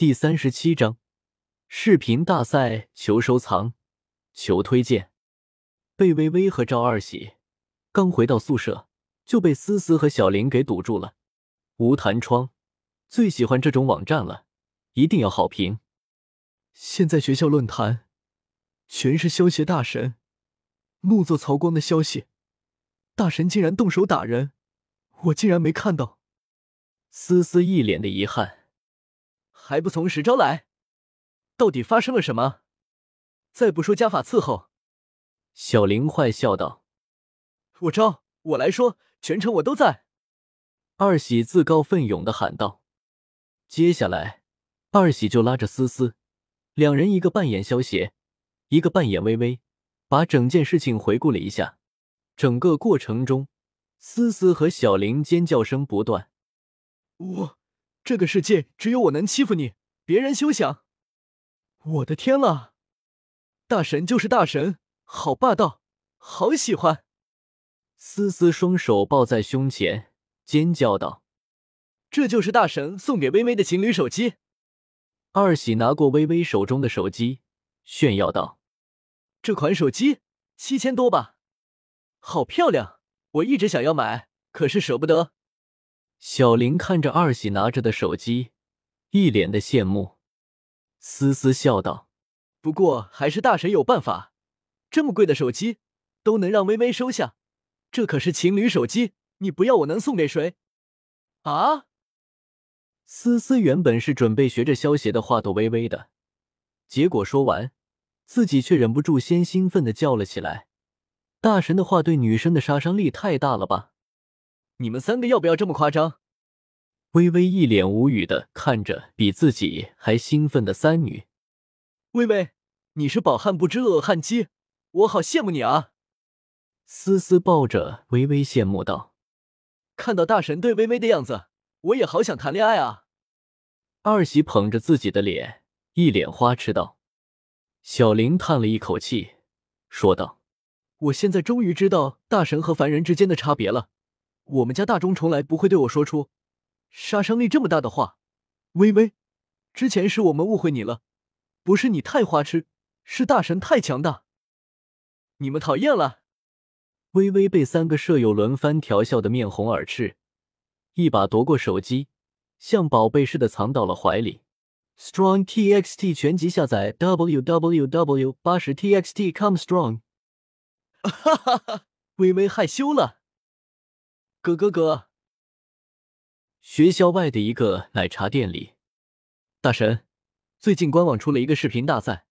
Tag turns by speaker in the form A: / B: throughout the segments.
A: 第三十七章视频大赛，求收藏，求推荐。贝微微和赵二喜刚回到宿舍，就被思思和小林给堵住了。无弹窗，最喜欢这种网站了，一定要好评。现在学校论坛全是消协大神怒作曹光的消息，大神竟然动手打人，我竟然没看到。思思一脸的遗憾。还不从实招来？到底发生了什么？再不说家法伺候！小林坏笑道：“
B: 我招，我来说，全程我都在。”
A: 二喜自告奋勇的喊道。接下来，二喜就拉着思思，两人一个扮演萧邪，一个扮演微微，把整件事情回顾了一下。整个过程中，思思和小林尖叫声不断。
B: 我。这个世界只有我能欺负你，别人休想！我的天啦！大神就是大神，好霸道，好喜欢！
A: 思思双手抱在胸前，尖叫道：“
B: 这就是大神送给微微的情侣手机。”
A: 二喜拿过微微手中的手机，炫耀道：“
B: 这款手机七千多吧？好漂亮！我一直想要买，可是舍不得。”
A: 小林看着二喜拿着的手机，一脸的羡慕。思思笑道：“
B: 不过还是大神有办法，这么贵的手机都能让微微收下，这可是情侣手机，你不要我能送给谁？”啊！
A: 思思原本是准备学着萧邪的话逗微微的，结果说完，自己却忍不住先兴奋的叫了起来：“大神的话对女生的杀伤力太大了吧！”
B: 你们三个要不要这么夸张？
A: 微微一脸无语的看着比自己还兴奋的三女。
B: 微微，你是饱汉不知饿汉饥，我好羡慕你啊！
A: 思思抱着微微羡慕道：“
B: 看到大神对微微的样子，我也好想谈恋爱啊！”
A: 二喜捧着自己的脸，一脸花痴道。小林叹了一口气，说道：“
B: 我现在终于知道大神和凡人之间的差别了。”我们家大钟从来不会对我说出杀伤力这么大的话。微微，之前是我们误会你了，不是你太花痴，是大神太强大。你们讨厌了。
A: 微微被三个舍友轮番调笑的面红耳赤，一把夺过手机，像宝贝似的藏到了怀里。Strong TXT 全集下载：www 八十 TXT come strong。
B: 哈哈哈，微微害羞了。咯咯咯！
A: 学校外的一个奶茶店里，
B: 大神，最近官网出了一个视频大赛，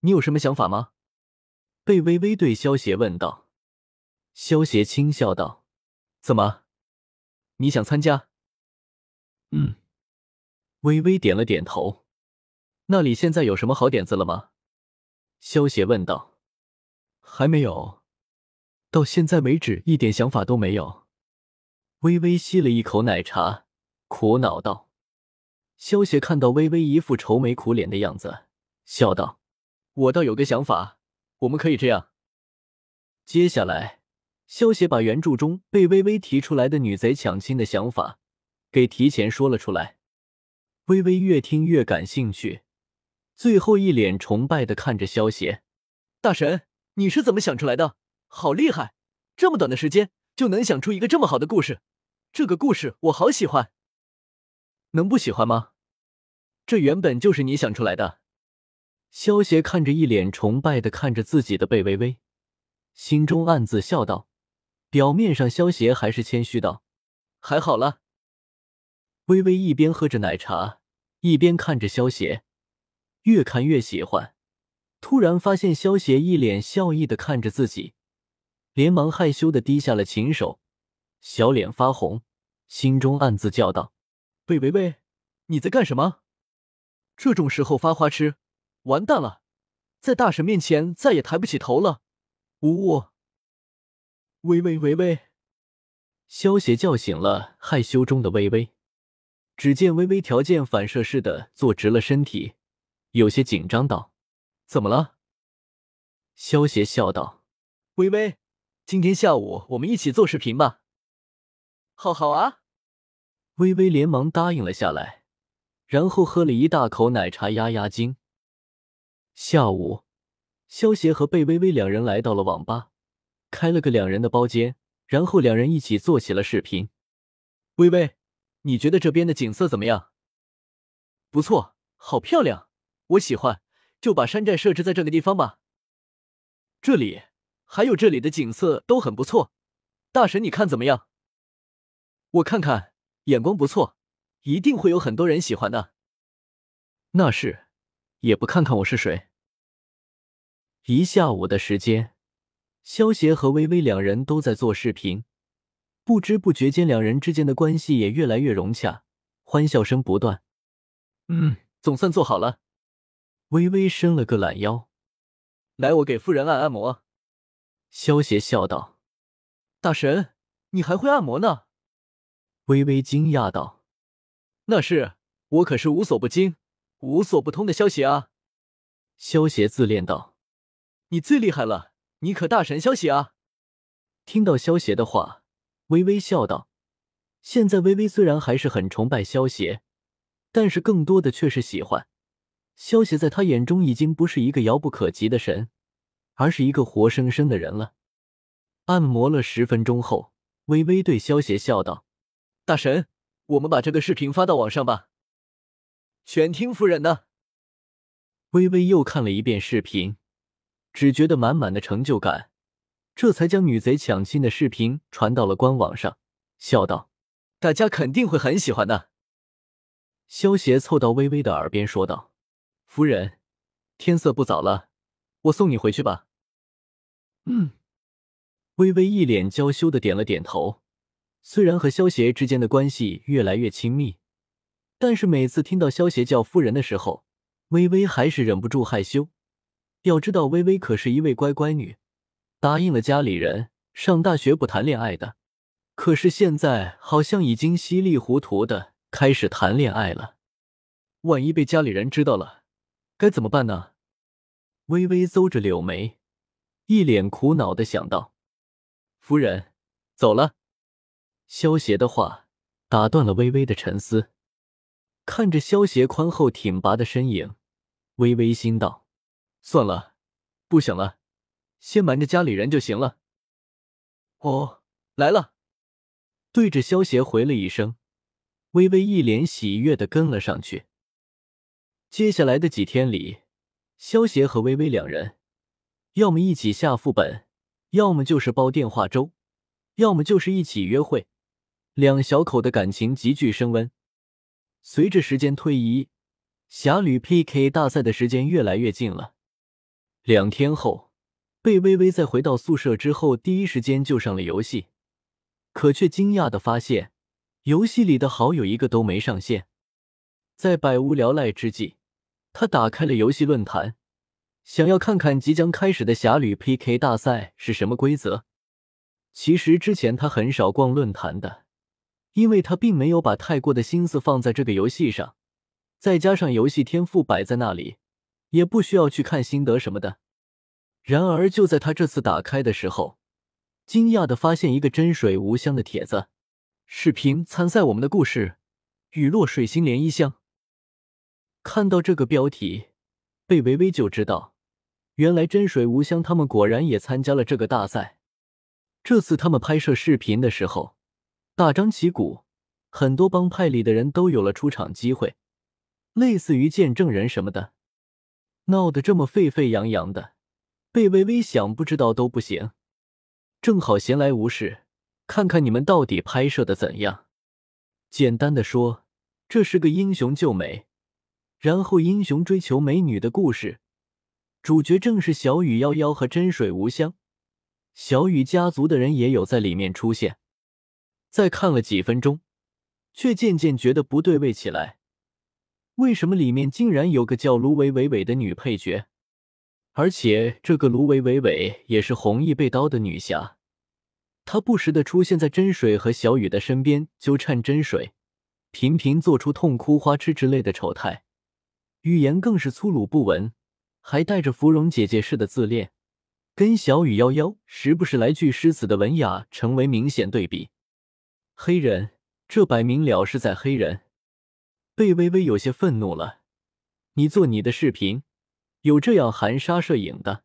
B: 你有什么想法吗？
A: 贝微微对萧邪问道。萧邪轻笑道：“
B: 怎么，你想参加？”
A: 嗯，微微点了点头。
B: 那里现在有什么好点子了吗？
A: 萧邪问道。
B: 还没有，到现在为止一点想法都没有。
A: 微微吸了一口奶茶，苦恼道：“萧邪看到微微一副愁眉苦脸的样子，笑道：‘
B: 我倒有个想法，我们可以这样。’
A: 接下来，萧邪把原著中被微微提出来的女贼抢亲的想法给提前说了出来。微微越听越感兴趣，最后一脸崇拜的看着萧邪：‘
B: 大神，你是怎么想出来的？好厉害！这么短的时间就能想出一个这么好的故事。’”这个故事我好喜欢，
A: 能不喜欢吗？
B: 这原本就是你想出来的。
A: 萧邪看着一脸崇拜的看着自己的贝微微，心中暗自笑道。表面上萧邪还是谦虚道：“
B: 还好了。”
A: 微微一边喝着奶茶，一边看着萧邪，越看越喜欢。突然发现萧邪一脸笑意的看着自己，连忙害羞的低下了琴手。小脸发红，心中暗自叫道：“
B: 贝微微，你在干什么？这种时候发花痴，完蛋了，在大神面前再也抬不起头了。”呜呜！微微微微，
A: 萧邪叫醒了害羞中的微微。只见微微条件反射似的坐直了身体，有些紧张道：“
B: 怎么了？”
A: 萧邪笑道：“
B: 微微，今天下午我们一起做视频吧。”好好啊！
A: 微微连忙答应了下来，然后喝了一大口奶茶压压惊。下午，萧协和贝微微两人来到了网吧，开了个两人的包间，然后两人一起做起了视频。
B: 微微，你觉得这边的景色怎么样？不错，好漂亮，我喜欢，就把山寨设置在这个地方吧。这里还有这里的景色都很不错，大神你看怎么样？我看看，眼光不错，一定会有很多人喜欢的。
A: 那是，也不看看我是谁。一下午的时间，萧协和微微两人都在做视频，不知不觉间，两人之间的关系也越来越融洽，欢笑声不断。
B: 嗯，总算做好了。
A: 微微伸了个懒腰，
B: 来，我给夫人按按摩。
A: 萧协笑道：“
B: 大神，你还会按摩呢？”
A: 微微惊讶道：“
B: 那是，我可是无所不精、无所不通的萧协啊！”
A: 萧协自恋道：“
B: 你最厉害了，你可大神萧协啊！”
A: 听到萧协的话，微微笑道：“现在微微虽然还是很崇拜萧协，但是更多的却是喜欢萧协，在他眼中已经不是一个遥不可及的神，而是一个活生生的人了。”按摩了十分钟后，微微对萧协笑道。
B: 大神，我们把这个视频发到网上吧。全听夫人的。
A: 微微又看了一遍视频，只觉得满满的成就感，这才将女贼抢亲的视频传到了官网上，笑道：“
B: 大家肯定会很喜欢的。”
A: 萧邪凑到微微的耳边说道：“夫人，天色不早了，我送你回去吧。”
B: 嗯。
A: 微微一脸娇羞的点了点头。虽然和萧协之间的关系越来越亲密，但是每次听到萧协叫夫人的时候，微微还是忍不住害羞。要知道，微微可是一位乖乖女，答应了家里人上大学不谈恋爱的。可是现在好像已经稀里糊涂的开始谈恋爱了。
B: 万一被家里人知道了，该怎么办呢？
A: 微微邹着柳眉，一脸苦恼的想到：“
B: 夫人，走了。”
A: 萧协的话打断了微微的沉思，看着萧协宽厚挺拔的身影，微微心道：“
B: 算了，不想了，先瞒着家里人就行了。”哦，来了。
A: 对着萧协回了一声，微微一脸喜悦的跟了上去。接下来的几天里，萧协和微微两人，要么一起下副本，要么就是煲电话粥，要么就是一起约会。两小口的感情急剧升温。随着时间推移，侠侣 PK 大赛的时间越来越近了。两天后，贝微微在回到宿舍之后，第一时间就上了游戏，可却惊讶的发现，游戏里的好友一个都没上线。在百无聊赖之际，他打开了游戏论坛，想要看看即将开始的侠侣 PK 大赛是什么规则。其实之前他很少逛论坛的。因为他并没有把太过的心思放在这个游戏上，再加上游戏天赋摆在那里，也不需要去看心得什么的。然而就在他这次打开的时候，惊讶的发现一个真水无香的帖子，视频参赛我们的故事，雨落水星涟漪香。看到这个标题，贝微微就知道，原来真水无香他们果然也参加了这个大赛。这次他们拍摄视频的时候。大张旗鼓，很多帮派里的人都有了出场机会，类似于见证人什么的，闹得这么沸沸扬扬的，贝微微想不知道都不行。正好闲来无事，看看你们到底拍摄的怎样。简单的说，这是个英雄救美，然后英雄追求美女的故事，主角正是小雨夭夭和真水无香，小雨家族的人也有在里面出现。再看了几分钟，却渐渐觉得不对味起来。为什么里面竟然有个叫芦苇苇苇的女配角？而且这个芦苇苇苇也是红衣被刀的女侠。她不时的出现在真水和小雨的身边，纠缠真水，频频做出痛哭花痴之类的丑态，语言更是粗鲁不文，还带着芙蓉姐姐式的自恋，跟小雨夭夭时不时来句诗词的文雅成为明显对比。黑人，这摆明了是在黑人。贝微微有些愤怒了。你做你的视频，有这样含沙射影的，